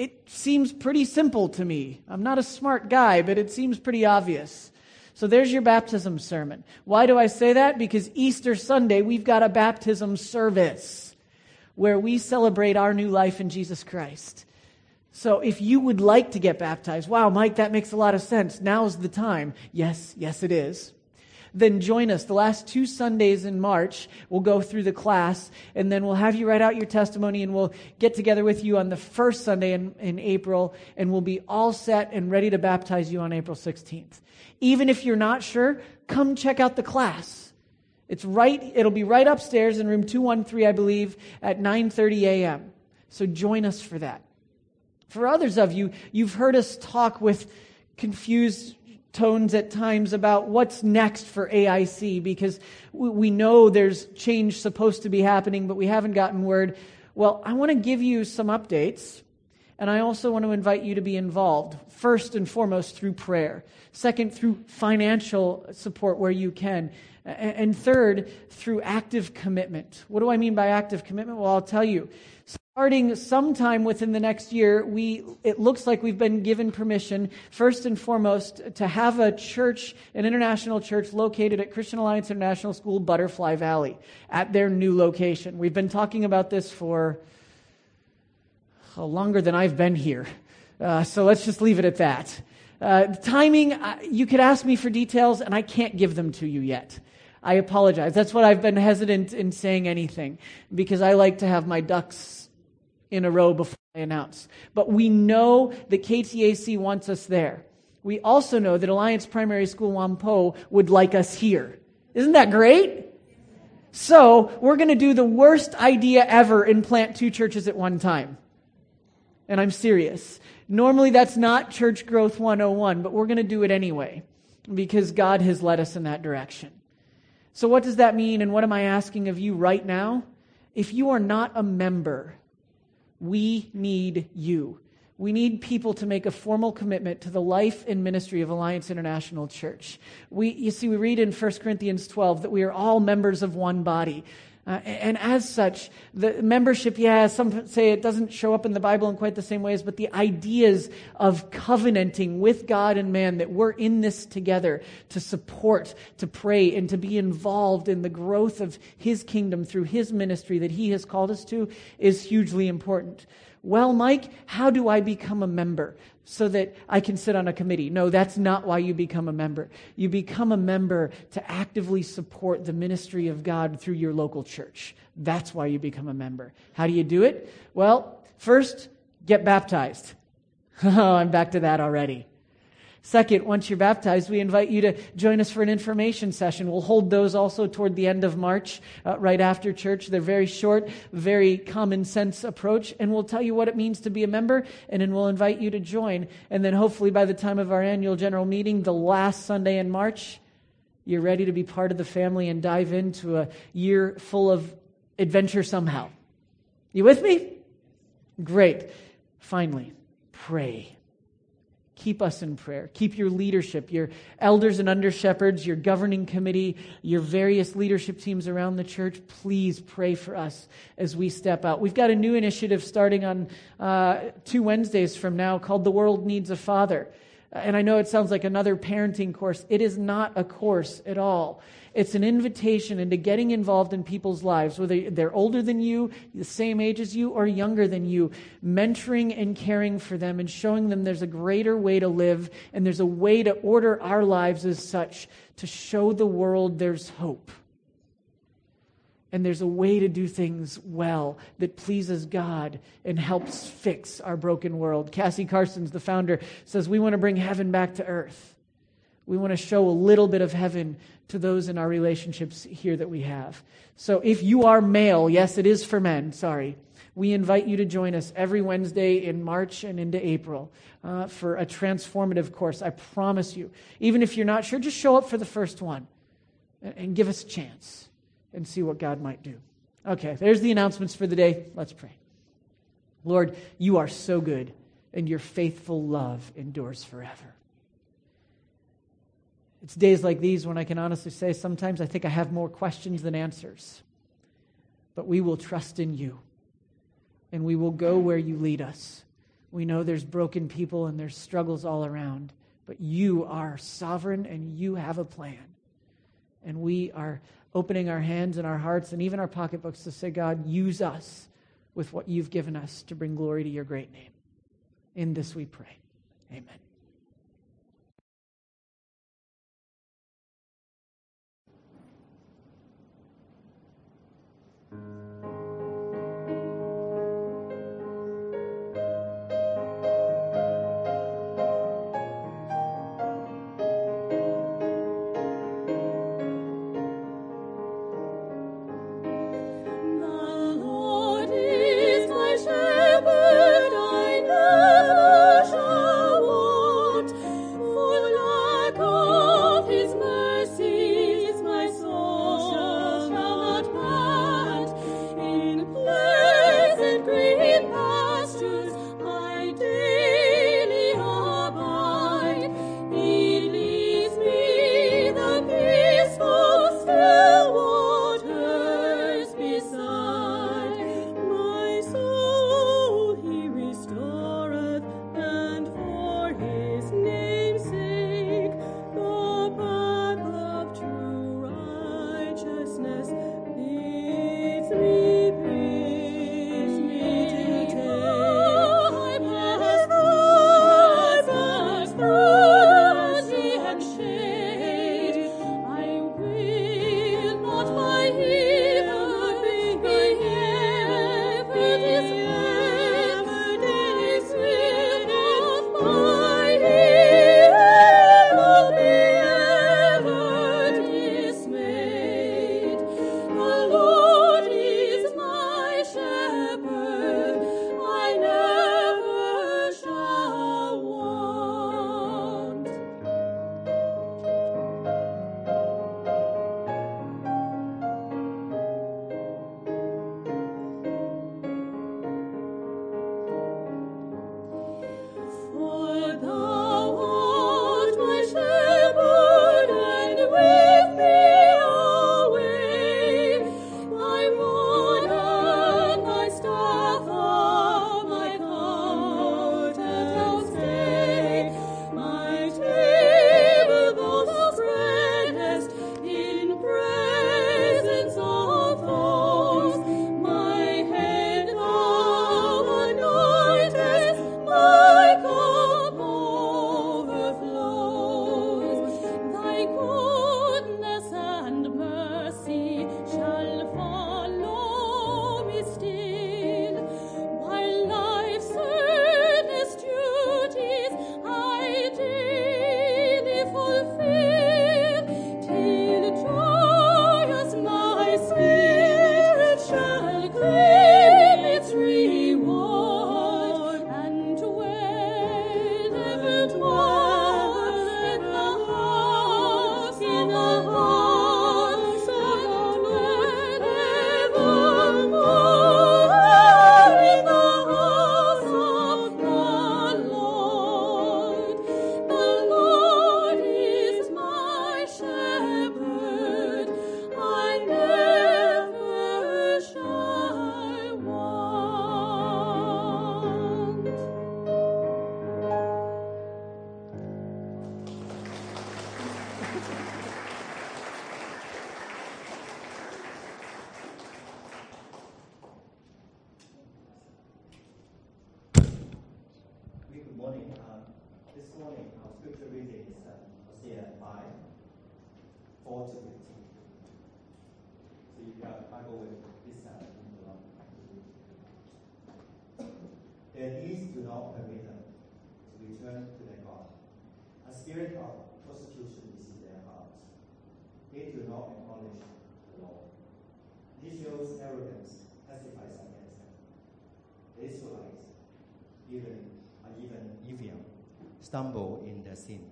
It seems pretty simple to me. I'm not a smart guy, but it seems pretty obvious. So there's your baptism sermon. Why do I say that? Because Easter Sunday, we've got a baptism service where we celebrate our new life in Jesus Christ. So if you would like to get baptized, wow, Mike, that makes a lot of sense. Now's the time. Yes, yes, it is then join us. The last two Sundays in March, we'll go through the class, and then we'll have you write out your testimony, and we'll get together with you on the first Sunday in, in April, and we'll be all set and ready to baptize you on April 16th. Even if you're not sure, come check out the class. It's right, it'll be right upstairs in room 213, I believe, at 9.30 a.m. So join us for that. For others of you, you've heard us talk with confused tones at times about what's next for AIC because we know there's change supposed to be happening, but we haven't gotten word. Well, I want to give you some updates, and I also want to invite you to be involved, first and foremost through prayer, second, through financial support where you can, and third, through active commitment. What do I mean by active commitment? Well, I'll tell you. Starting sometime within the next year, we, it looks like we've been given permission, first and foremost, to have a church, an international church located at Christian Alliance International School, Butterfly Valley, at their new location. We've been talking about this for oh, longer than I've been here. Uh, so let's just leave it at that. Uh, timing, uh, you could ask me for details, and I can't give them to you yet. I apologize. That's what I've been hesitant in saying anything because I like to have my ducks in a row before I announce. But we know that KTAC wants us there. We also know that Alliance Primary School Whampoa would like us here. Isn't that great? So, we're going to do the worst idea ever and plant two churches at one time. And I'm serious. Normally, that's not Church Growth 101, but we're going to do it anyway because God has led us in that direction. So, what does that mean, and what am I asking of you right now? If you are not a member, we need you. We need people to make a formal commitment to the life and ministry of Alliance International Church. We, you see, we read in 1 Corinthians 12 that we are all members of one body. Uh, and as such, the membership, yeah, some say it doesn't show up in the Bible in quite the same ways, but the ideas of covenanting with God and man, that we're in this together to support, to pray, and to be involved in the growth of His kingdom through His ministry that He has called us to, is hugely important. Well, Mike, how do I become a member? so that I can sit on a committee. No, that's not why you become a member. You become a member to actively support the ministry of God through your local church. That's why you become a member. How do you do it? Well, first, get baptized. Oh, I'm back to that already. Second, once you're baptized, we invite you to join us for an information session. We'll hold those also toward the end of March, uh, right after church. They're very short, very common sense approach, and we'll tell you what it means to be a member, and then we'll invite you to join. And then hopefully by the time of our annual general meeting, the last Sunday in March, you're ready to be part of the family and dive into a year full of adventure somehow. You with me? Great. Finally, pray keep us in prayer. Keep your leadership, your elders and under shepherds, your governing committee, your various leadership teams around the church. Please pray for us as we step out. We've got a new initiative starting on uh, two Wednesdays from now called The World Needs a Father. And I know it sounds like another parenting course. It is not a course at all. It's an invitation into getting involved in people's lives, whether they're older than you, the same age as you, or younger than you, mentoring and caring for them and showing them there's a greater way to live and there's a way to order our lives as such to show the world there's hope. And there's a way to do things well that pleases God and helps fix our broken world. Cassie Carstens the founder says we want to bring heaven back to earth. We want to show a little bit of heaven to those in our relationships here that we have. So if you are male, yes, it is for men, sorry. We invite you to join us every Wednesday in March and into April uh, for a transformative course. I promise you. Even if you're not sure, just show up for the first one and, and give us a chance and see what God might do. Okay, there's the announcements for the day. Let's pray. Lord, you are so good, and your faithful love endures forever. It's days like these when I can honestly say sometimes I think I have more questions than answers. But we will trust in you, and we will go where you lead us. We know there's broken people and there's struggles all around, but you are sovereign and you have a plan. And we are opening our hands and our hearts and even our pocketbooks to say, God, use us with what you've given us to bring glory to your great name. In this we pray. Amen. Stumble in their sin.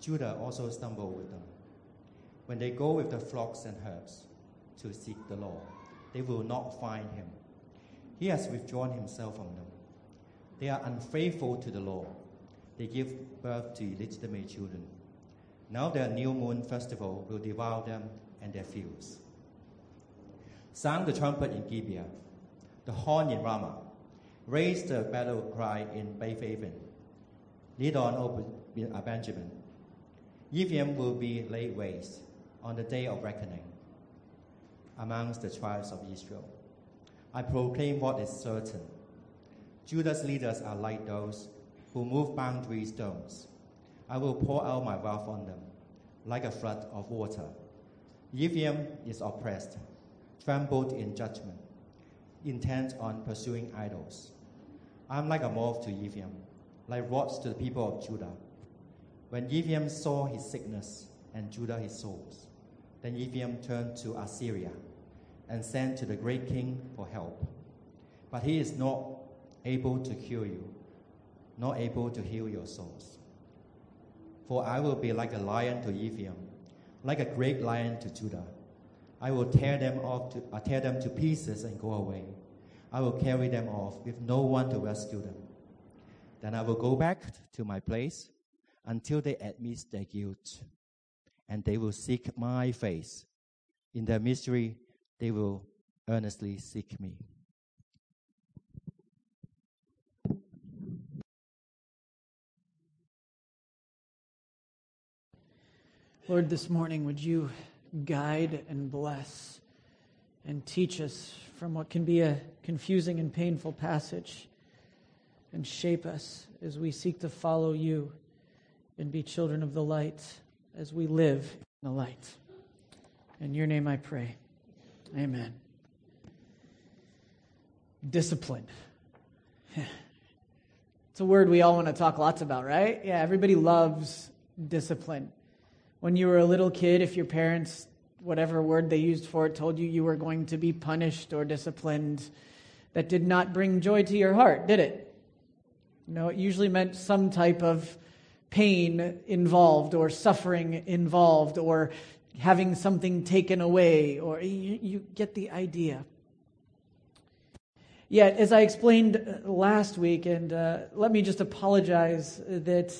Judah also stumbled with them. When they go with the flocks and herds to seek the Lord, they will not find him. He has withdrawn himself from them. They are unfaithful to the Lord. They give birth to illegitimate children. Now their new moon festival will devour them and their fields. Sound the trumpet in Gibeah, the horn in Ramah. Raise the battle cry in Beth Aven. Lead on, O Benjamin. Ephraim will be laid waste on the day of reckoning amongst the tribes of Israel. I proclaim what is certain. Judah's leaders are like those who move boundary stones. I will pour out my wrath on them like a flood of water. Ephraim is oppressed, trembled in judgment, intent on pursuing idols. I am like a moth to Ephraim, like rods to the people of Judah. When Ephraim saw his sickness and Judah his sores, then Ephraim turned to Assyria and sent to the great king for help. But he is not able to cure you, not able to heal your souls. For I will be like a lion to Ephraim, like a great lion to Judah. I will tear them off to, uh, tear them to pieces and go away. I will carry them off with no one to rescue them. Then I will go back to my place until they admit their guilt, and they will seek my face. In their misery, they will earnestly seek me. Lord, this morning, would you guide and bless and teach us from what can be a confusing and painful passage and shape us as we seek to follow you and be children of the light as we live in the light. In your name I pray. Amen. Discipline. It's a word we all want to talk lots about, right? Yeah, everybody loves discipline. When you were a little kid, if your parents, whatever word they used for it, told you you were going to be punished or disciplined, that did not bring joy to your heart, did it? No, it usually meant some type of pain involved or suffering involved or having something taken away, or you, you get the idea. Yet, as I explained uh, last week, and uh, let me just apologize that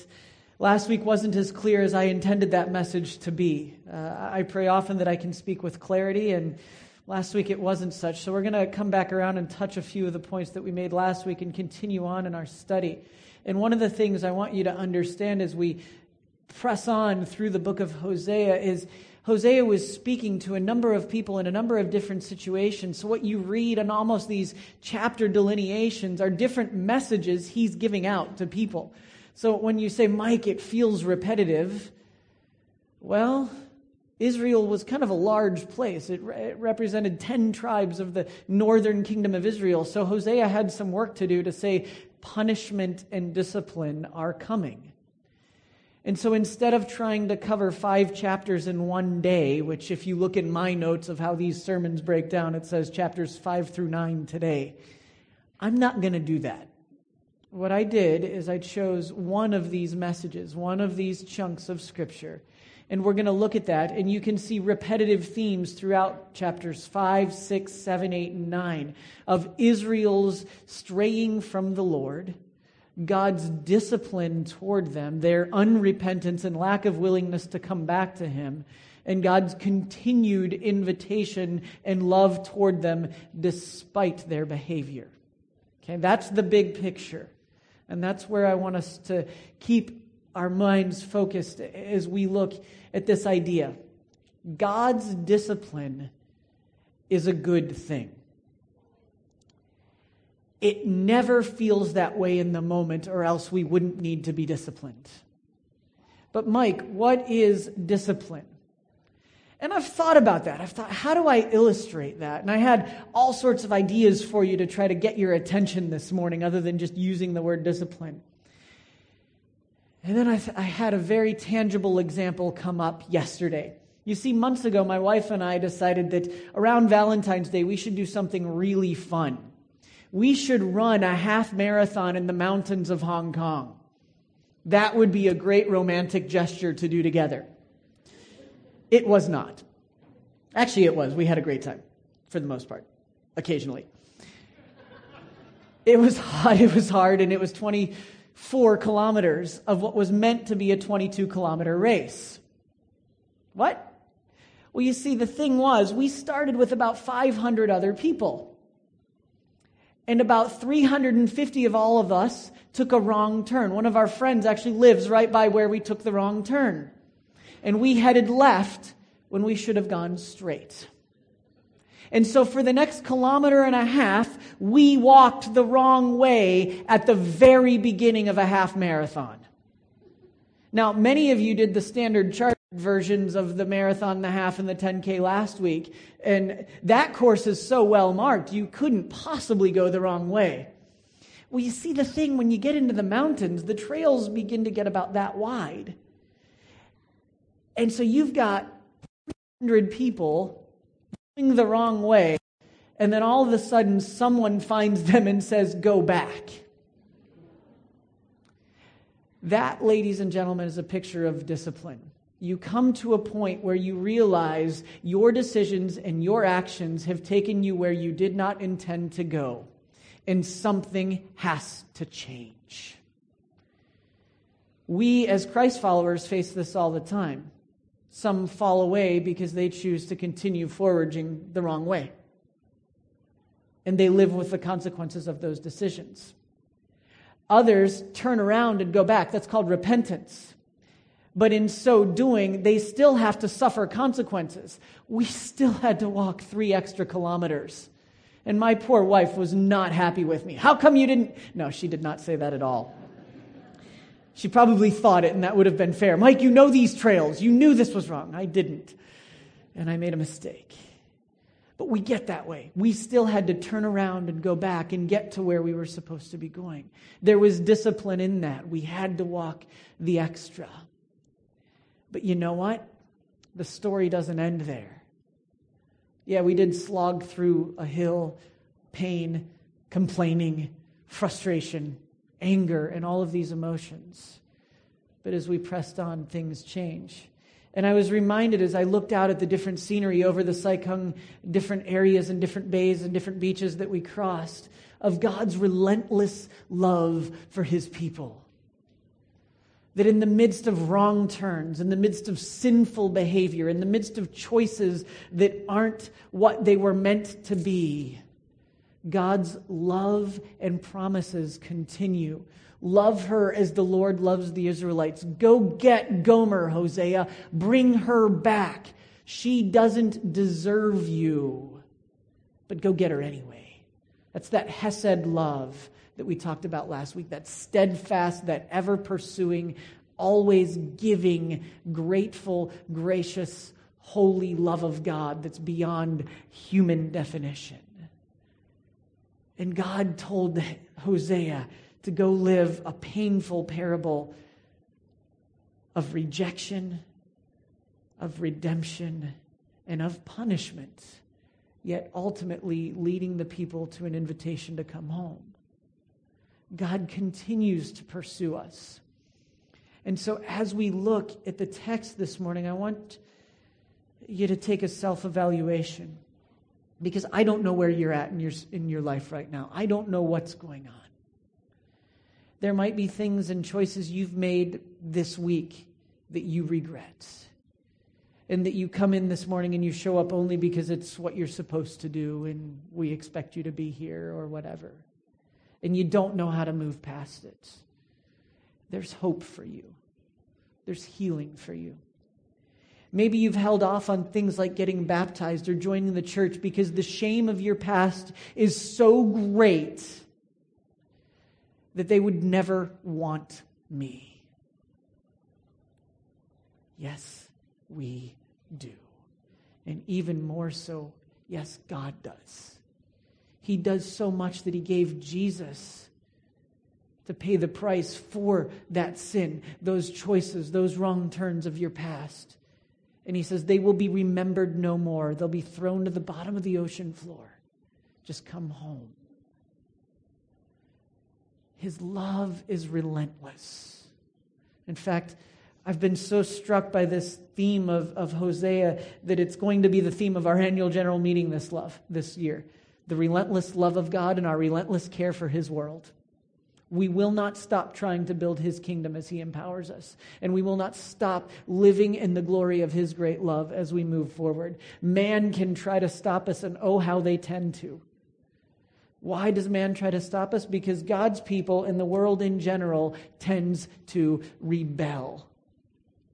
last week wasn't as clear as I intended that message to be. Uh, I pray often that I can speak with clarity, and last week it wasn't such. So we're going to come back around and touch a few of the points that we made last week and continue on in our study. And one of the things I want you to understand as we press on through the book of Hosea is Hosea was speaking to a number of people in a number of different situations. So, what you read in almost these chapter delineations are different messages he's giving out to people. So, when you say, Mike, it feels repetitive, well, Israel was kind of a large place. It, re- it, represented 10 tribes of the northern kingdom of Israel. So Hosea had some work to do to say punishment and discipline are coming. And so instead of trying to cover five chapters in one day, which if you look in my notes of how these sermons break down, it says chapters five through nine today, I'm not going to do that. What I did is I chose one of these messages, one of these chunks of scripture, and we're going to look at that. And you can see repetitive themes throughout chapters 5, 6, 7, 8, and 9 of Israel's straying from the Lord God's discipline toward them, their unrepentance and lack of willingness to come back to Him, and God's continued invitation and love toward them despite their behavior. Okay, that's the big picture. And that's where I want us to keep our minds focused as we look at this idea. God's discipline is a good thing. It never feels that way in the moment, or else we wouldn't need to be disciplined. But, Mike, what is discipline? And I've thought about that. I've thought, how do I illustrate that? And I had all sorts of ideas for you to try to get your attention this morning, other than just using the word discipline. And then I, th- I had a very tangible example come up yesterday. You see, months ago, my wife and I decided that around Valentine's Day, we should do something really fun we should run a half marathon in the mountains of Hong Kong. That would be a great romantic gesture to do together. It was not. Actually, it was. We had a great time, for the most part, occasionally. It was hot, it was hard, and it was 24 kilometers of what was meant to be a 22 kilometer race. What? Well, you see, the thing was, we started with about 500 other people. And about 350 of all of us took a wrong turn. One of our friends actually lives right by where we took the wrong turn. And we headed left when we should have gone straight. And so for the next kilometer and a half, we walked the wrong way at the very beginning of a half marathon. Now, many of you did the Standard Chartered versions of the marathon, the half, and the 10K last week. And that course is so well marked, you couldn't possibly go the wrong way. Well, you see, the thing, when you get into the mountains, the trails begin to get about that wide. And so you've got 100 people going the wrong way, and then all of a sudden someone finds them and says, Go back. That, ladies and gentlemen, is a picture of discipline you come to a point where you realize your decisions and your actions have taken you where you did not intend to go, and something has to change. We, as Christ followers, face this all the time. Some fall away because they choose to continue foraging the wrong way, and they live with the consequences of those decisions. Others turn around and go back. That's called repentance but in so doing, they still have to suffer consequences. We still had to walk three extra kilometers. And my poor wife was not happy with me. How come you didn't? No, she did not say that at all. She probably thought it, and that would have been fair. Mike, you know these trails. You knew this was wrong. I didn't. And I made a mistake. But we get that way. We still had to turn around and go back and get to where we were supposed to be going. There was discipline in that. We had to walk the extra. But you know what? The story doesn't end there. Yeah, we did slog through a hill, pain, complaining, frustration, anger, and all of these emotions. But as we pressed on, things change. And I was reminded as I looked out at the different scenery over the Sai Kung, different areas and different bays and different beaches that we crossed, of God's relentless love for his people that in the midst of wrong turns, in the midst of sinful behavior, in the midst of choices that aren't what they were meant to be, God's love and promises continue. Love her as the Lord loves the Israelites. Go get Gomer, Hosea. Bring her back. She doesn't deserve you, but go get her anyway. That's that Hesed love that we talked about last week that steadfast, that ever pursuing, always giving, grateful, gracious, holy love of God that's beyond human definition. And God told Hosea to go live a painful parable of rejection, of redemption, and of punishment, yet ultimately leading the people to an invitation to come home. God continues to pursue us. And so, as we look at the text this morning, I want you to take a self evaluation because I don't know where you're at in your, in your life right now. I don't know what's going on. There might be things and choices you've made this week that you regret. And that you come in this morning and you show up only because it's what you're supposed to do and we expect you to be here or whatever and you don't know how to move past it, there's hope for you. There's healing for you. Maybe you've held off on things like getting baptized or joining the church because the shame of your past is so great that they would never want me. Yes, we do. And even more so, yes, God does. He does so much that he gave Jesus to pay the price for that sin, those choices, those wrong turns of your past. And he says, they will be remembered no more. They'll be thrown to the bottom of the ocean floor. Just come home. His love is relentless. In fact, I've been so struck by this theme of, of Hosea that it's going to be the theme of our annual general meeting this love this year the relentless love of God and our relentless care for His world. We will not stop trying to build His kingdom as He empowers us. And we will not stop living in the glory of His great love as we move forward. Man can try to stop us, and oh, how they tend to. Why does man try to stop us? Because God's people and the world in general tends to rebel.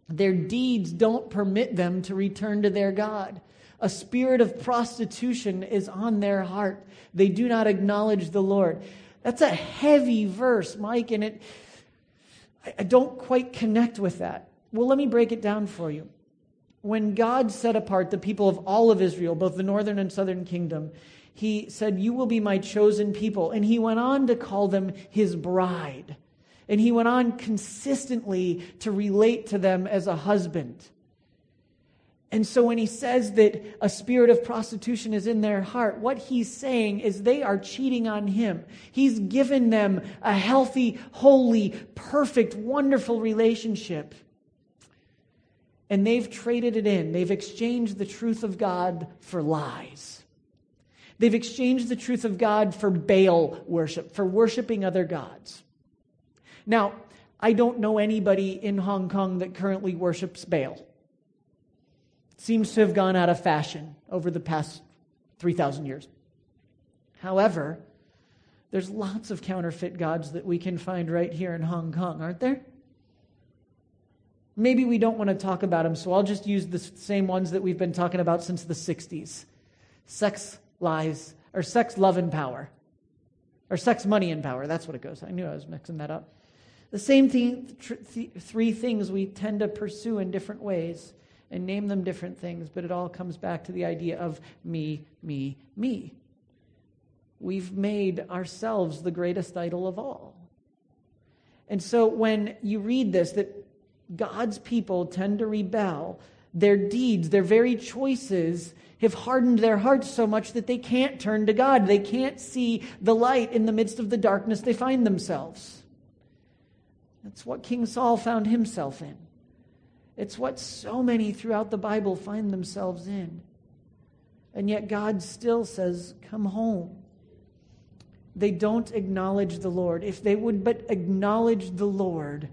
Their deeds don't permit them to return to their God. A spirit of prostitution is on their heart. They do not acknowledge the Lord. That's a heavy verse, Mike, and it I don't quite connect with that. Well, let me break it down for you. When God set apart the people of all of Israel, both the northern and southern kingdom, he said, You will be my chosen people. And he went on to call them his bride. And he went on consistently to relate to them as a husband. And so when he says that a spirit of prostitution is in their heart, what he's saying is they are cheating on him. He's given them a healthy, holy, perfect, wonderful relationship. And they've traded it in. They've exchanged the truth of God for lies. They've exchanged the truth of God for Baal worship, for worshiping other gods. Now, I don't know anybody in Hong Kong that currently worships Baal. Seems to have gone out of fashion over the past 3,000 years. However, there's lots of counterfeit gods that we can find right here in Hong Kong, aren't there? Maybe we don't want to talk about them, so I'll just use the same ones that we've been talking about since the 60s sex, lies, or sex, love, and power. Or sex, money, and power. That's what it goes. I knew I was mixing that up. The same thing, th- three things we tend to pursue in different ways and name them different things, but it all comes back to the idea of me, me, me. We've made ourselves the greatest idol of all. And so when you read this, that God's people tend to rebel, their deeds, their very choices have hardened their hearts so much that they can't turn to God. They can't see the light in the midst of the darkness they find themselves. That's what King Saul found himself in. It's what so many throughout the Bible find themselves in. And yet God still says, Come home. They don't acknowledge the Lord. If they would but acknowledge the Lord,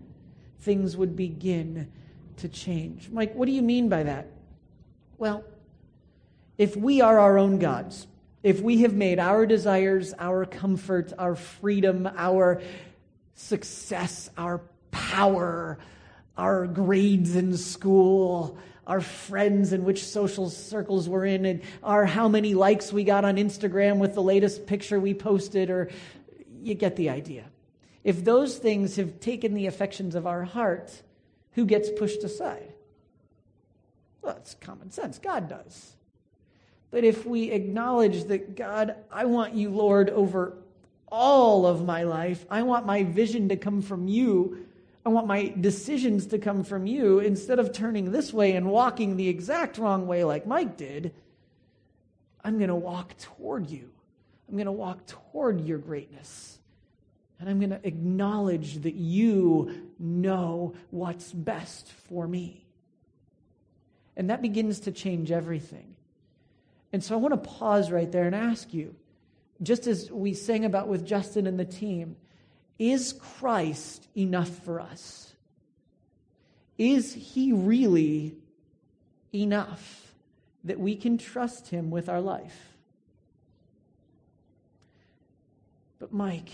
things would begin to change. Mike, what do you mean by that? Well, if we are our own gods, if we have made our desires, our comfort, our freedom, our success, our power, our grades in school, our friends and which social circles we're in, and our how many likes we got on Instagram with the latest picture we posted, or you get the idea. If those things have taken the affections of our heart, who gets pushed aside? Well, it's common sense. God does. But if we acknowledge that, God, I want you, Lord, over all of my life. I want my vision to come from you. I want my decisions to come from you instead of turning this way and walking the exact wrong way like Mike did. I'm going to walk toward you. I'm going to walk toward your greatness. And I'm going to acknowledge that you know what's best for me. And that begins to change everything. And so I want to pause right there and ask you just as we sang about with Justin and the team, is Christ enough for us? Is he really enough that we can trust him with our life? But, Mike,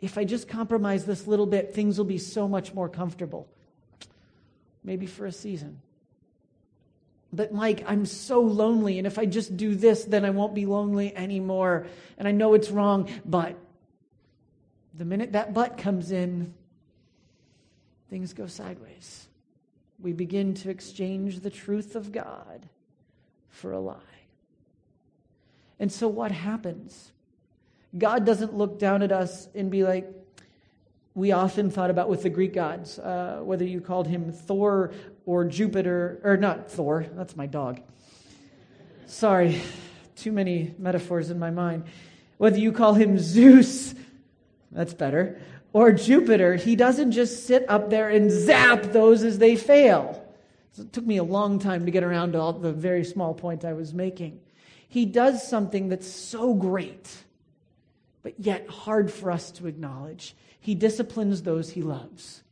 if I just compromise this little bit, things will be so much more comfortable. Maybe for a season. But, Mike, I'm so lonely, and if I just do this, then I won't be lonely anymore. And I know it's wrong, but the minute that but comes in, things go sideways. We begin to exchange the truth of God for a lie. And so, what happens? God doesn't look down at us and be like, we often thought about with the Greek gods, uh, whether you called him Thor or Jupiter, or not Thor, that's my dog. Sorry, too many metaphors in my mind. Whether you call him Zeus, that's better, or Jupiter, he doesn't just sit up there and zap those as they fail. So it took me a long time to get around to all the very small point I was making. He does something that's so great, but yet hard for us to acknowledge. He disciplines those he loves.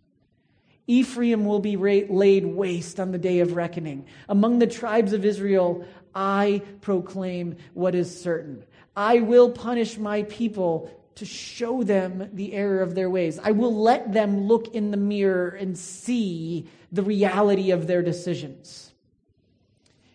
Ephraim will be laid waste on the day of reckoning. Among the tribes of Israel, I proclaim what is certain. I will punish my people to show them the error of their ways. I will let them look in the mirror and see the reality of their decisions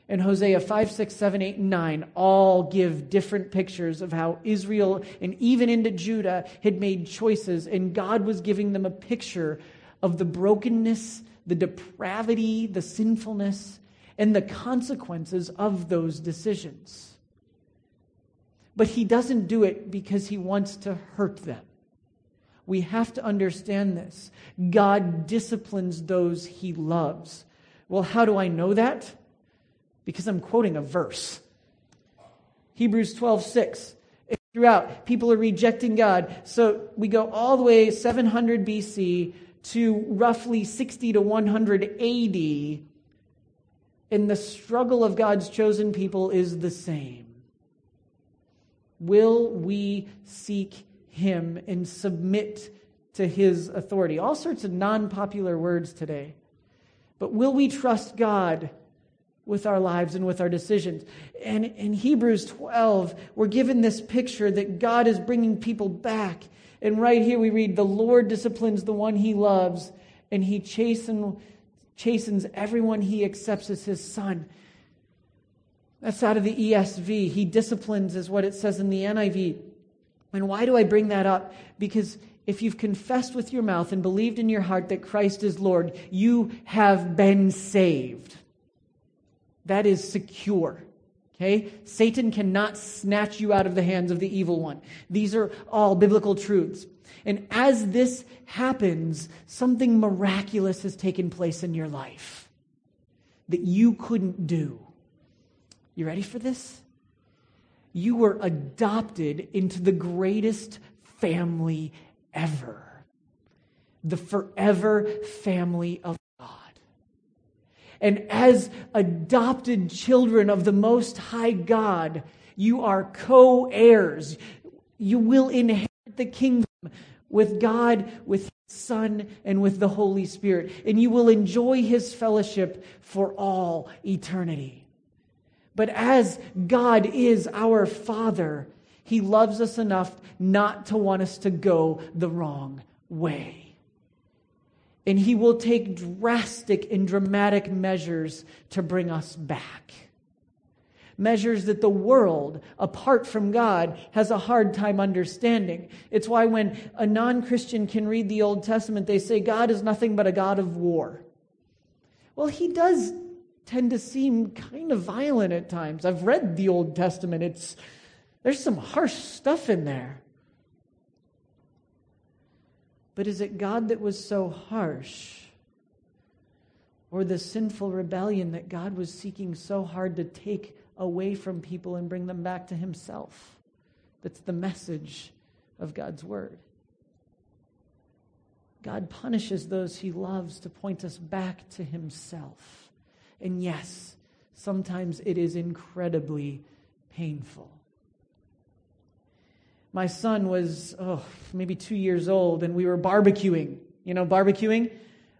and Hosea 5, 6, 7, 8, and 9 all give different pictures of how Israel and even into Judah had made choices, and God was giving them a picture of the brokenness, the depravity, the sinfulness, and the consequences of those decisions. But He doesn't do it because He wants to hurt them. We have to understand this. God disciplines those He loves. Well, how do I know that? because I'm quoting a verse. Hebrews 12, 6. Throughout, people are rejecting God. So we go all the way 700 BC to roughly 60 to 100 AD, and the struggle of God's chosen people is the same. Will we seek Him and submit to His authority? All sorts of non popular words today. But will we trust God? with our lives and with our decisions. And in Hebrews 12, we're given this picture that God is bringing people back. And right here we read, The Lord disciplines the one he loves, and he chasten, chastens everyone he accepts as his son. That's out of the ESV. He disciplines, is what it says in the NIV. And why do I bring that up? Because if you've confessed with your mouth and believed in your heart that Christ is Lord, you have been saved. That is secure. Okay? Satan cannot snatch you out of the hands of the evil one. These are all biblical truths. And as this happens, something miraculous has taken place in your life that you couldn't do. You ready for this? You were adopted into the greatest family ever the forever family of God. and as adopted children of the Most High God, you are co heirs. You will inherit the kingdom with God, with His Son, and with the Holy Spirit. And you will enjoy His fellowship for all eternity. But as God is our Father, He loves us enough not to want us to go the wrong way. And he will take drastic and dramatic measures to bring us back. Measures that the world, apart from God, has a hard time understanding. It's why when a non Christian can read the Old Testament, they say God is nothing but a God of war. Well, he does tend to seem kind of violent at times. I've read the Old Testament, it's, there's some harsh stuff in there. But is it God that was so harsh? Or the sinful rebellion that God was seeking so hard to take away from people and bring them back to Himself? That's the message of God's Word. God punishes those He loves to point us back to Himself. And yes, sometimes it is incredibly painful my son was oh, maybe two years old and we were barbecuing. You know, barbecuing?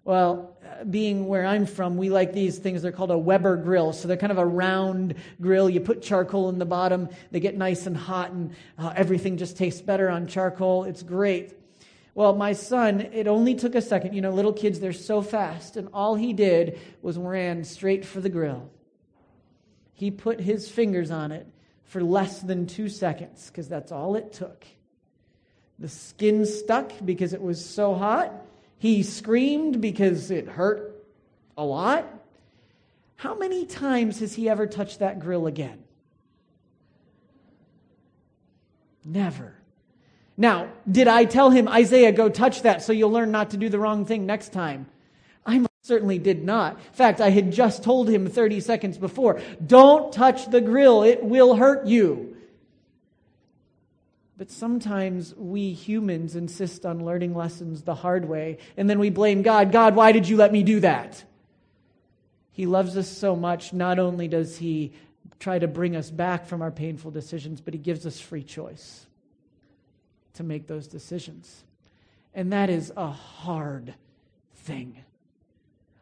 Well, being where I'm from, we like these things. They're called a Weber grill. So they're kind of a round grill. You put charcoal in the bottom, they get nice and hot, and uh, everything just tastes better on charcoal. It's great. Well, my son, it only took a second. You know, little kids, they're so fast. And all he did was ran straight for the grill. He put his fingers on it for less than two seconds because that's all it took. The skin stuck because it was so hot. He screamed because it hurt a lot. How many times has he ever touched that grill again? Never. Now, did I tell him, Isaiah, go touch that so you'll learn not to do the wrong thing next time? I certainly did not. In fact, I had just told him 30 seconds before don't touch the grill, it will hurt you. But sometimes we humans insist on learning lessons the hard way, and then we blame God. God, why did you let me do that? He loves us so much, not only does He try to bring us back from our painful decisions, but He gives us free choice to make those decisions. And that is a hard thing.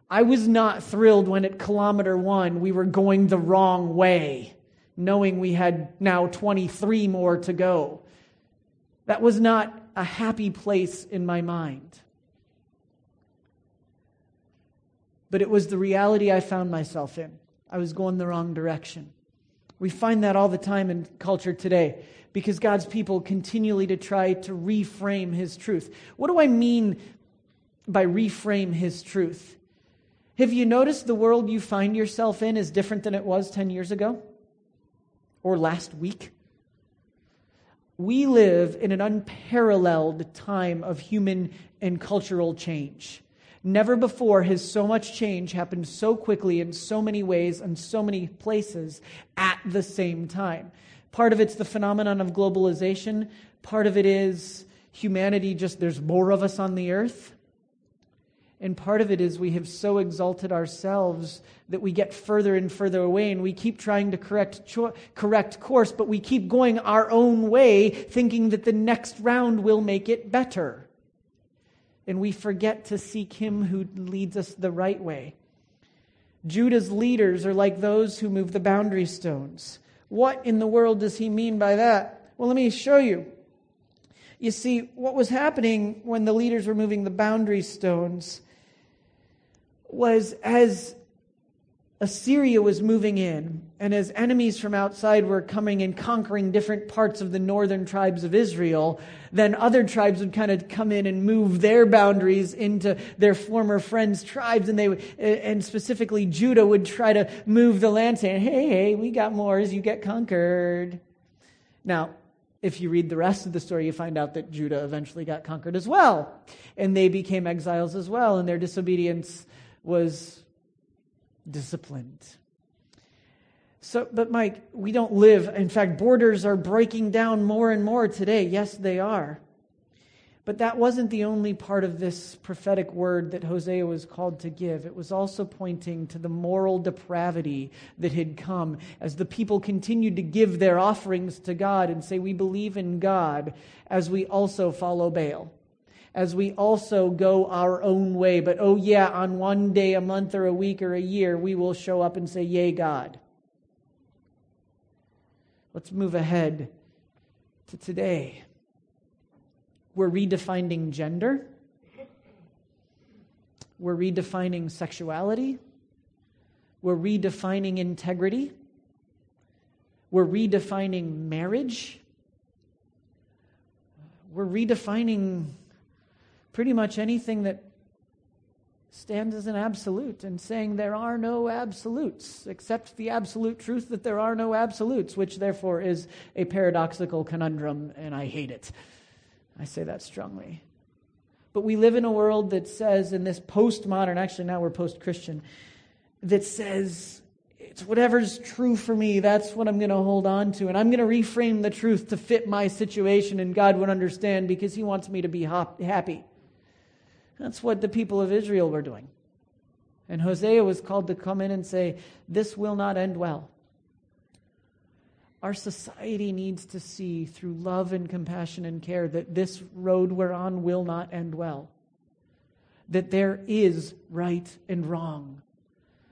I was not thrilled when at kilometer one we were going the wrong way. knowing we had now 23 more to go. That was not a happy place in my mind. But it was the reality I found myself in. I was going the wrong direction. We find that all the time in culture today because God's people continually to try to reframe his truth. What do I mean by reframe his truth? Have you noticed the world you find yourself in is different than it was 10 years ago or last week? We live in an unparalleled time of human and cultural change. Never before has so much change happened so quickly in so many ways and so many places at the same time. Part of it's the phenomenon of globalization, part of it is humanity just, there's more of us on the earth. And part of it is we have so exalted ourselves that we get further and further away and we keep trying to correct, cho- correct course, but we keep going our own way, thinking that the next round will make it better and we forget to seek him who leads us the right way. Judah's leaders are like those who move the boundary stones. What in the world does he mean by that? Well, let me show you. You see, what was happening when the leaders were moving the boundary stones was as Assyria was moving in, and as enemies from outside were coming and conquering different parts of the northern tribes of Israel, then other tribes would kind of come in and move their boundaries into their former friends' tribes, and they would, eh, and specifically Judah would try to move the land, saying, "Hey, hey, we got more as you get conquered." Now, if you read the rest of the story, you find out that Judah eventually got conquered as well, and they became exiles as well, and their disobedience was disciplined. So, but Mike, we don't live, in fact, borders are breaking down more and more today. Yes, they are. But that wasn't the only part of this prophetic word that Hosea was called to give. It was also pointing to the moral depravity that had come as the people continued to give their offerings to God and say, We believe in God, as we also follow Baal as we also go our own way. But oh, yeah, on one day, a month, or a week, or a year, we will show up and say, Yay, God. Let's move ahead to today. We're redefining gender. We're redefining sexuality. We're redefining integrity. We're redefining marriage. We're redefining pretty much anything that stands as an absolute and saying there are no absolutes, except the absolute truth that there are no absolutes, which therefore is a paradoxical conundrum, and I hate it. I say that strongly. But we live in a world that says, in this postmodern, actually now we're post Christian, that says, it's whatever's true for me, that's what I'm going to hold on to. And I'm going to reframe the truth to fit my situation, and God would understand because He wants me to be happy. That's what the people of Israel were doing. And Hosea was called to come in and say, This will not end well. Our society needs to see through love and compassion and care that this road we're on will not end well. That there is right and wrong.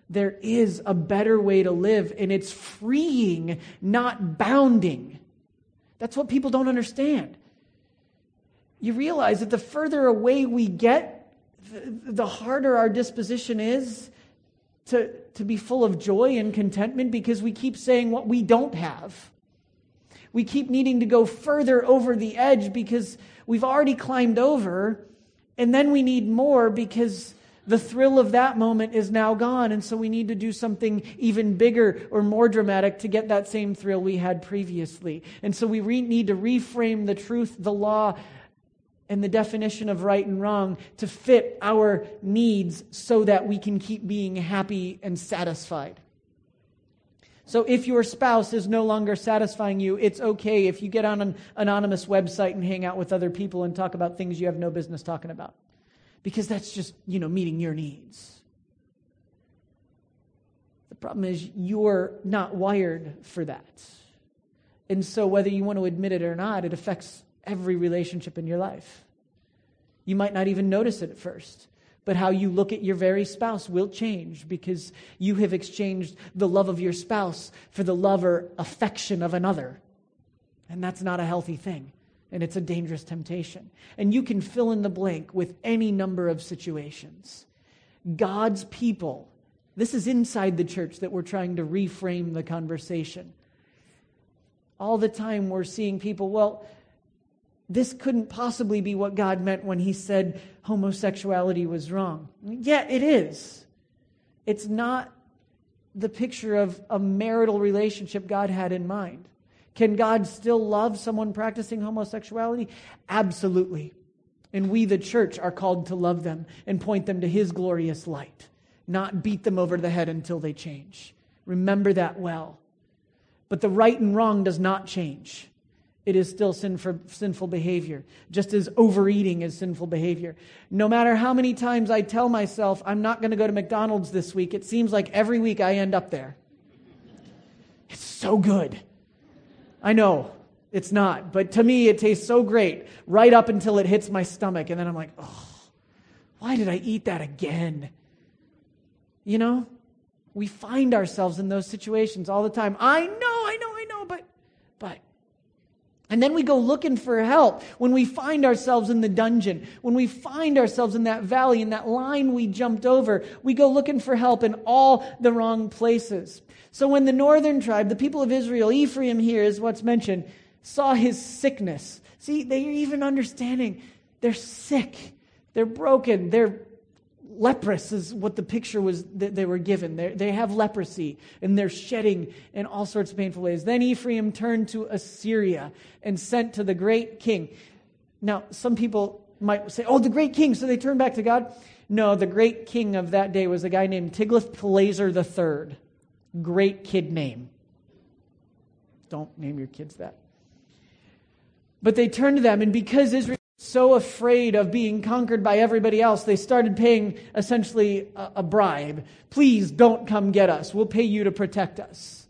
There is a better way to live, and it's freeing, not bounding. That's what people don't understand you realize that the further away we get, the, harder our disposition is to, to be full of joy and contentment because we keep saying what we don't have. We keep needing to go further over the edge because we've already climbed over, and then we need more because the thrill of that moment is now gone, and so we need to do something even bigger or more dramatic to get that same thrill we had previously. And so we re- need to reframe the truth, the law, and the definition of right and wrong to fit our needs so that we can keep being happy and satisfied. So if your spouse is no longer satisfying you, it's okay if you get on an anonymous website and hang out with other people and talk about things you have no business talking about. Because that's just, you know, meeting your needs. The problem is you're not wired for that. And so whether you want to admit it or not, it affects every relationship in your life. You might not even notice it at first. But how you look at your very spouse will change because you have exchanged the love of your spouse for the love or affection of another. And that's not a healthy thing. And it's a dangerous temptation. And you can fill in the blank with any number of situations. God's people, this is inside the church that we're trying to reframe the conversation. All the time we're seeing people, well, this couldn't possibly be what God meant when he said homosexuality was wrong. Yeah, it is. It's not the picture of a marital relationship God had in mind. Can God still love someone practicing homosexuality? Absolutely. And we, the church, are called to love them and point them to his glorious light, not beat them over the head until they change. Remember that well. But the right and wrong does not change it is still sin for, sinful behavior, just as overeating is sinful behavior. No matter how many times I tell myself I'm not going to go to McDonald's this week, it seems like every week I end up there. It's so good. I know it's not, but to me it tastes so great right up until it hits my stomach, and then I'm like, oh, why did I eat that again? You know, we find ourselves in those situations all the time. I know, I know, I know, but, but and then we go looking for help when we find ourselves in the dungeon, when we find ourselves in that valley, in that line we jumped over. We go looking for help in all the wrong places. So when the northern tribe, the people of Israel, Ephraim here is what's mentioned, saw his sickness. See, they're even understanding they're sick, they're broken, they're leprous is what the picture was that they were given. They're, they have leprosy and they're shedding in all sorts of painful ways. Then Ephraim turned to Assyria and sent to the great king. Now, some people might say, oh, the great king, so they turned back to God. No, the great king of that day was a guy named Tiglath-Pileser III. Great kid name. Don't name your kids that. But they turned to them, and because Israel so afraid of being conquered by everybody else, they started paying essentially a, a, bribe. Please don't come get us. We'll pay you to protect us.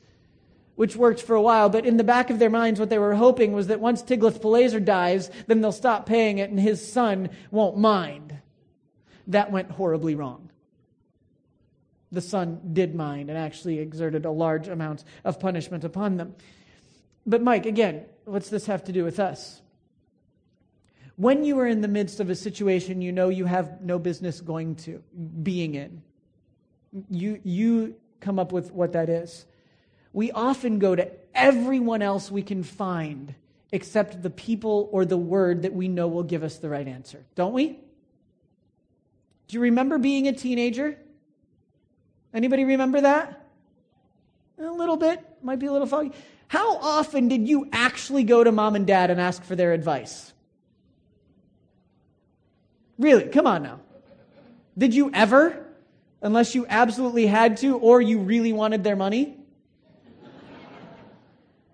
Which worked for a while, but in the back of their minds, what they were hoping was that once Tiglath-Pileser dies, then they'll stop paying it and his son won't mind. That went horribly wrong. The son did mind and actually exerted a large amount of punishment upon them. But Mike, again, what's this have to do with us? When you are in the midst of a situation you know you have no business going to being in. You you come up with what that is. We often go to everyone else we can find except the people or the word that we know will give us the right answer. Don't we? Do you remember being a teenager? Anybody remember that? A little bit. Might be a little foggy. How often did you actually go to mom and dad and ask for their advice Really, come on now. Did you ever, unless you absolutely had to or you really wanted their money?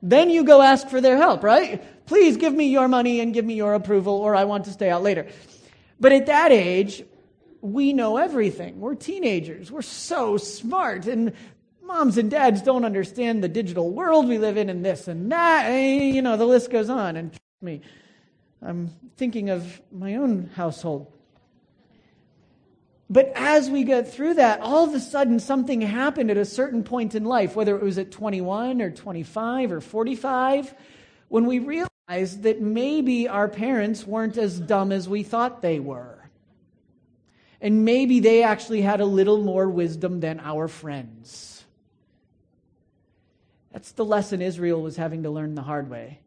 then you go ask for their help, right? Please give me your money and give me your approval, or I want to stay out later. But at that age, we know everything. We're teenagers. We're so smart. And moms and dads don't understand the digital world we live in and this and that. And, you know, the list goes on. And trust me, I'm thinking of my own household. But as we get through that, all of a sudden something happened at a certain point in life, whether it was at 21 or 25 or 45, when we realized that maybe our parents weren't as dumb as we thought they were. And maybe they actually had a little more wisdom than our friends. That's the lesson Israel was having to learn the hard way.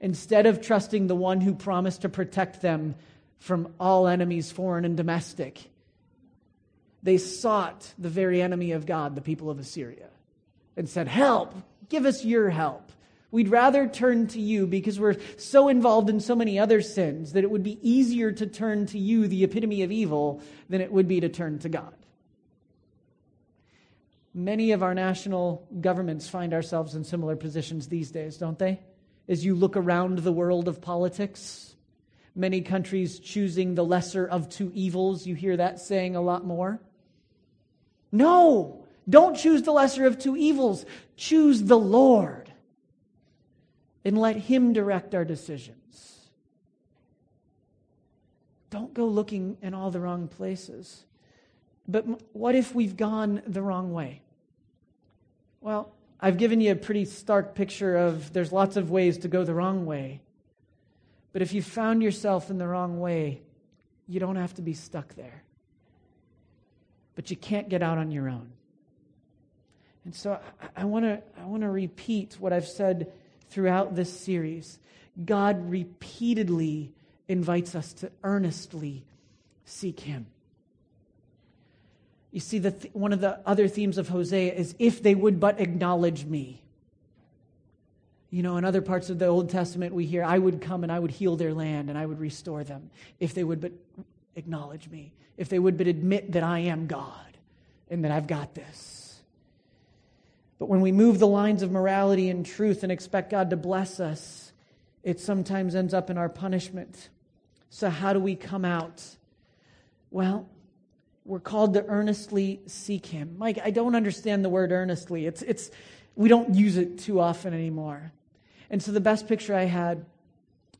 Instead of trusting the one who promised to protect them from all enemies, foreign and domestic, they sought the very enemy of God, the people of Assyria, and said, Help, give us your help. We'd rather turn to you because we're so involved in so many other sins that it would be easier to turn to you, the epitome of evil, than it would be to turn to God. Many of our national governments find ourselves in similar positions these days, don't they? As you look around the world of politics, many countries choosing the lesser of two evils, you hear that saying a lot more. No, don't choose the lesser of two evils. Choose the Lord and let Him direct our decisions. don't go looking in all the wrong places. But what if we've gone the wrong way? Well, I've given you a pretty stark picture of there's lots of ways to go the wrong way. But if you found yourself in the wrong way, you don't have to be stuck there. But you can't get out on your own. And so I, want to I want to repeat what I've said throughout this series. God repeatedly invites us to earnestly seek him. You see, the th- one of the other themes of Hosea is if they would but acknowledge me. You know, in other parts of the Old Testament, we hear, I would come and I would heal their land and I would restore them if they would but acknowledge me, if they would but admit that I am God and that I've got this. But when we move the lines of morality and truth and expect God to bless us, it sometimes ends up in our punishment. So, how do we come out? Well, we're called to earnestly seek him. Mike, I don't understand the word earnestly. It's, it's, we don't use it too often anymore. And so the best picture I had,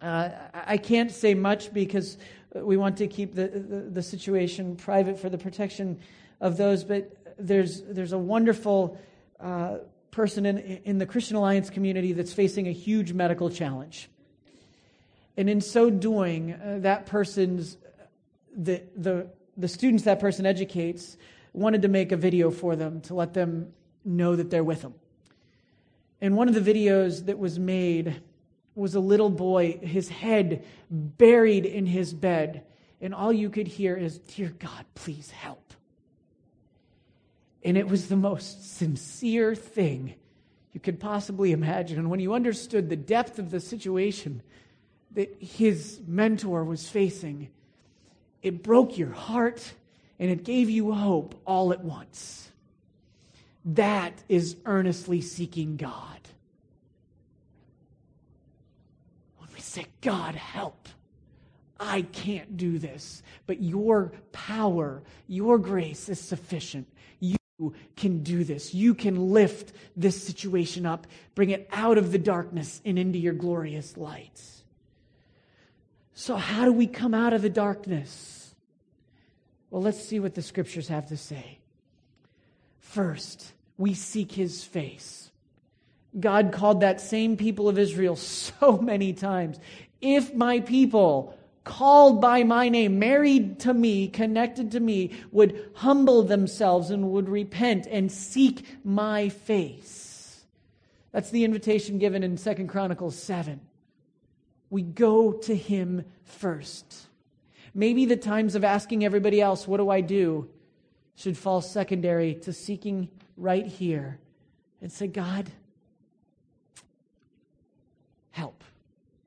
uh, I can't say much because we want to keep the, the, the, situation private for the protection of those, but there's, there's a wonderful uh, person in, in the Christian Alliance community that's facing a huge medical challenge. And in so doing, uh, that person's, the, the, the students that person educates wanted to make a video for them to let them know that they're with them. And one of the videos that was made was a little boy, his head buried in his bed, and all you could hear is, Dear God, please help. And it was the most sincere thing you could possibly imagine. And when you understood the depth of the situation that his mentor was facing, it broke your heart and it gave you hope all at once. That is earnestly seeking God. When we say, God, help, I can't do this, but your power, your grace is sufficient. You can do this. You can lift this situation up, bring it out of the darkness and into your glorious light. So, how do we come out of the darkness? Well, let's see what the scriptures have to say. First, we seek his face. God called that same people of Israel so many times. If my people, called by my name, married to me, connected to me, would humble themselves and would repent and seek my face. That's the invitation given in Second Chronicles 7 we go to Him first. Maybe the times of asking everybody else, What do I do? should fall secondary to seeking right here and say, God, help.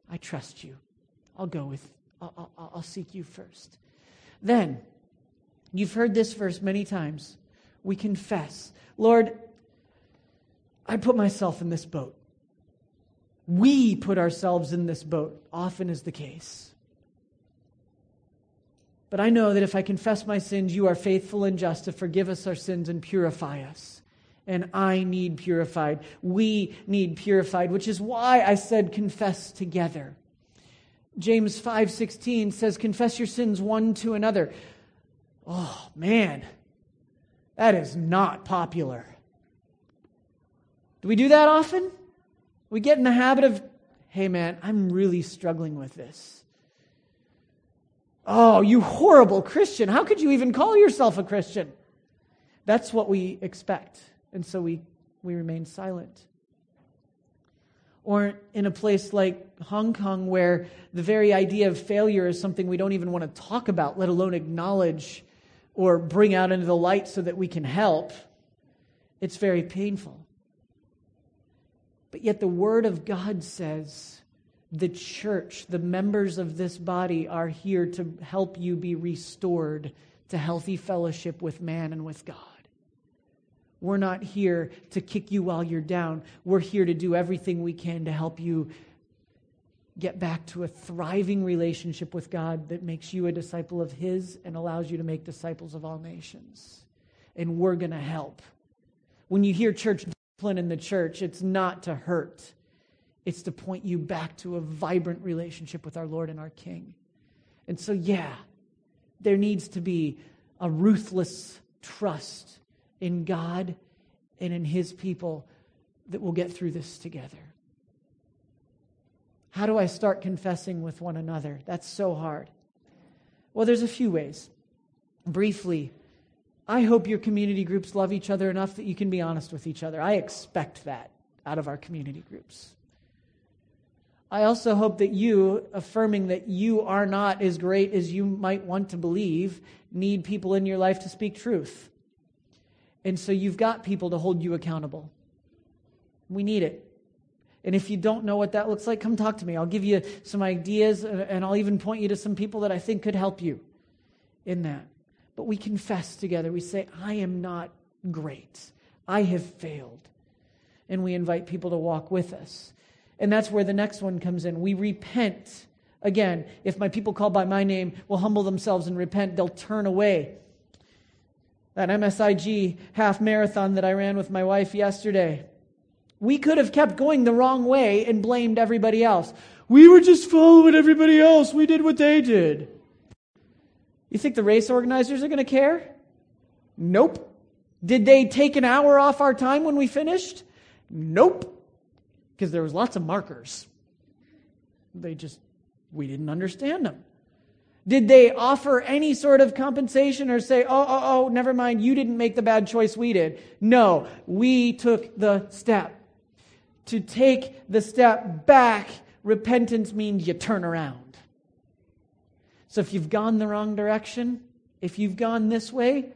I trust you. I'll go with, I'll, I'll, I'll seek you first. Then, you've heard this verse many times. We confess, Lord, I put myself in this boat. We put ourselves in this boat, often is the case. But I know that if I confess my sins, you are faithful and just to forgive us our sins and purify us. And I need purified. We need purified, which is why I said confess together. James 5:16 says confess your sins one to another. Oh, man. That is not popular. Do we do that often? We get in the habit of, hey man, I'm really struggling with this. Oh, you horrible Christian. How could you even call yourself a Christian? That's what we expect. And so we, we remain silent. Or in a place like Hong Kong, where the very idea of failure is something we don't even want to talk about, let alone acknowledge or bring out into the light so that we can help, it's very painful. But yet the Word of God says the church, the members of this body, are here to help you be restored to healthy fellowship with man and with God. We're not here to kick you while you're down. We're here to do everything we can to help you get back to a thriving relationship with God that makes you a disciple of His and allows you to make disciples of all nations. And we're going to help. When you hear church discipline in the church, it's not to hurt, it's to point you back to a vibrant relationship with our Lord and our King. And so, yeah, there needs to be a ruthless trust in God and in His people that we'll get through this together. How do I start confessing with one another? That's so hard. Well, there's a few ways. Briefly, I hope your community groups love each other enough that you can be honest with each other. I expect that out of our community groups. I also hope that you, affirming that you are not as great as you might want to believe, need people in your life to speak truth. And so you've got people to hold you accountable. We need it. And if you don't know what that looks like, come talk to me. I'll give you some ideas and I'll even point you to some people that I think could help you in that. But we confess together. We say, I am not great. I have failed. And we invite people to walk with us. And that's where the next one comes in. We repent. Again, if my people called by my name will humble themselves and repent, they'll turn away. That MSIG half marathon that I ran with my wife yesterday. We could have kept going the wrong way and blamed everybody else. We were just following everybody else. We did what they did. You think the race organizers are going to care? Nope. Did they take an hour off our time when we finished? Nope because there was lots of markers. They just, we didn't understand them. Did they offer any sort of compensation or say, oh, oh, oh, never mind, you didn't make the bad choice, we did? No, we took the step. To take the step back, repentance means you turn around. So if you've gone the wrong direction, if you've gone this way,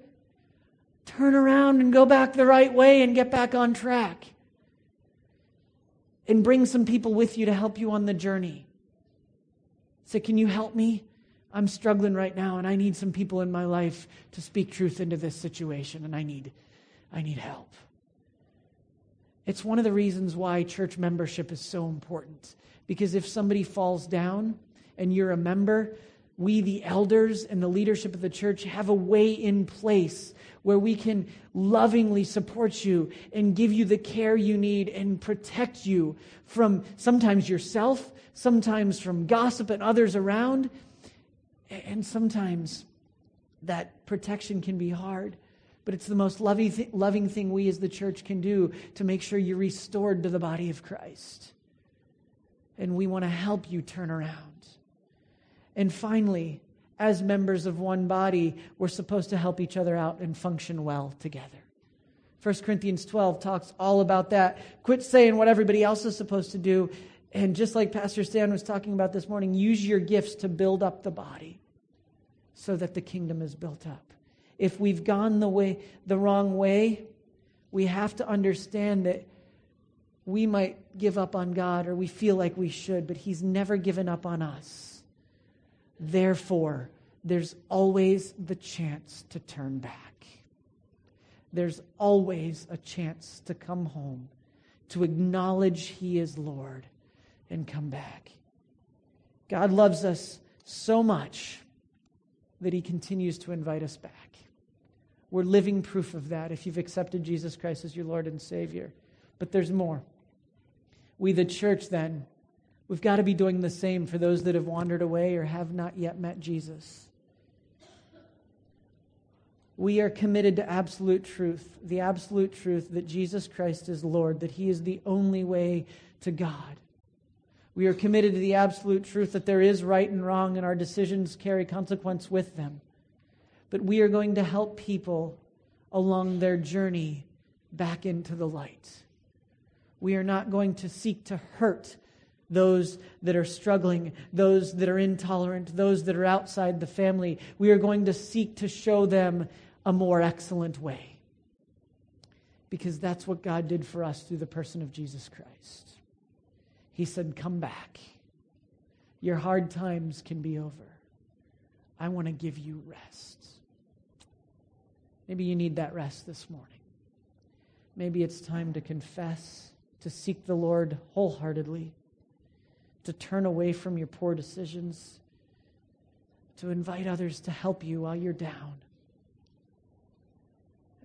turn around and go back the right way and get back on track and bring some people with you to help you on the journey. Say, can you help me? I'm struggling right now and I need some people in my life to speak truth into this situation and I need I need help. It's one of the reasons why church membership is so important because if somebody falls down and you're a member, we, the elders and the leadership of the church, have a way in place where we can lovingly support you and give you the care you need and protect you from sometimes yourself, sometimes from gossip and others around. And sometimes that protection can be hard. But it's the most loving, loving thing we as the church can do to make sure you're restored to the body of Christ. And we want to help you turn around. And finally, as members of one body, we're supposed to help each other out and function well together. 1 Corinthians 12 talks all about that. Quit saying what everybody else is supposed to do. And just like Pastor Stan was talking about this morning, use your gifts to build up the body so that the kingdom is built up. If we've gone the way the wrong way, we have to understand that we might give up on God or we feel like we should, but he's never given up on us. Therefore, there's always the chance to turn back. There's always a chance to come home, to acknowledge He is Lord, and come back. God loves us so much that He continues to invite us back. We're living proof of that if you've accepted Jesus Christ as your Lord and Savior. But there's more. We, the church, then, We've got to be doing the same for those that have wandered away or have not yet met Jesus. We are committed to absolute truth, the absolute truth that Jesus Christ is Lord, that He is the only way to God. We are committed to the absolute truth that there is right and wrong, and our decisions carry consequence with them. But we are going to help people along their journey back into the light. We are not going to seek to hurt those that are struggling, those that are intolerant, those that are outside the family. We are going to seek to show them a more excellent way. Because that's what God did for us through the person of Jesus Christ. He said, Come back. Your hard times can be over. I want to give you rest. Maybe you need that rest this morning. Maybe it's time to confess, to seek the Lord wholeheartedly to turn away from your poor decisions, to invite others to help you while you're down,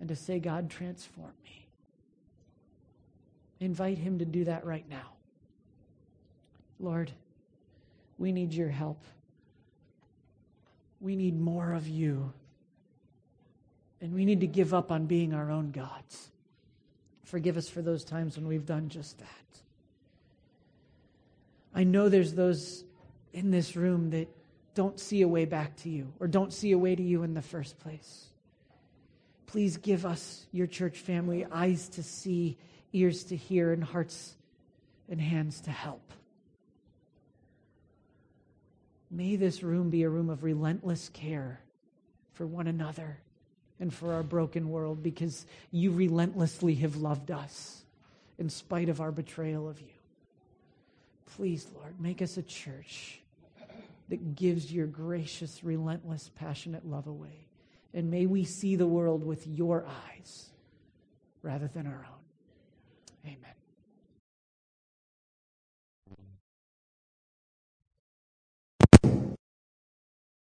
and to say, God, transform me. Invite Him to do that right now. Lord, we need your help. We need more of you. And we need to give up on being our own gods. Forgive us for those times when we've done just that. I know there's those in this room that don't see a way back to you or don't see a way to you in the first place. Please give us, your church family, eyes to see, ears to hear, and hearts and hands to help. May this room be a room of relentless care for one another and for our broken world because you relentlessly have loved us in spite of our betrayal of you. Please, Lord, make us a church that gives your gracious, relentless, passionate love away. And may we see the world with your eyes rather than our own. Amen.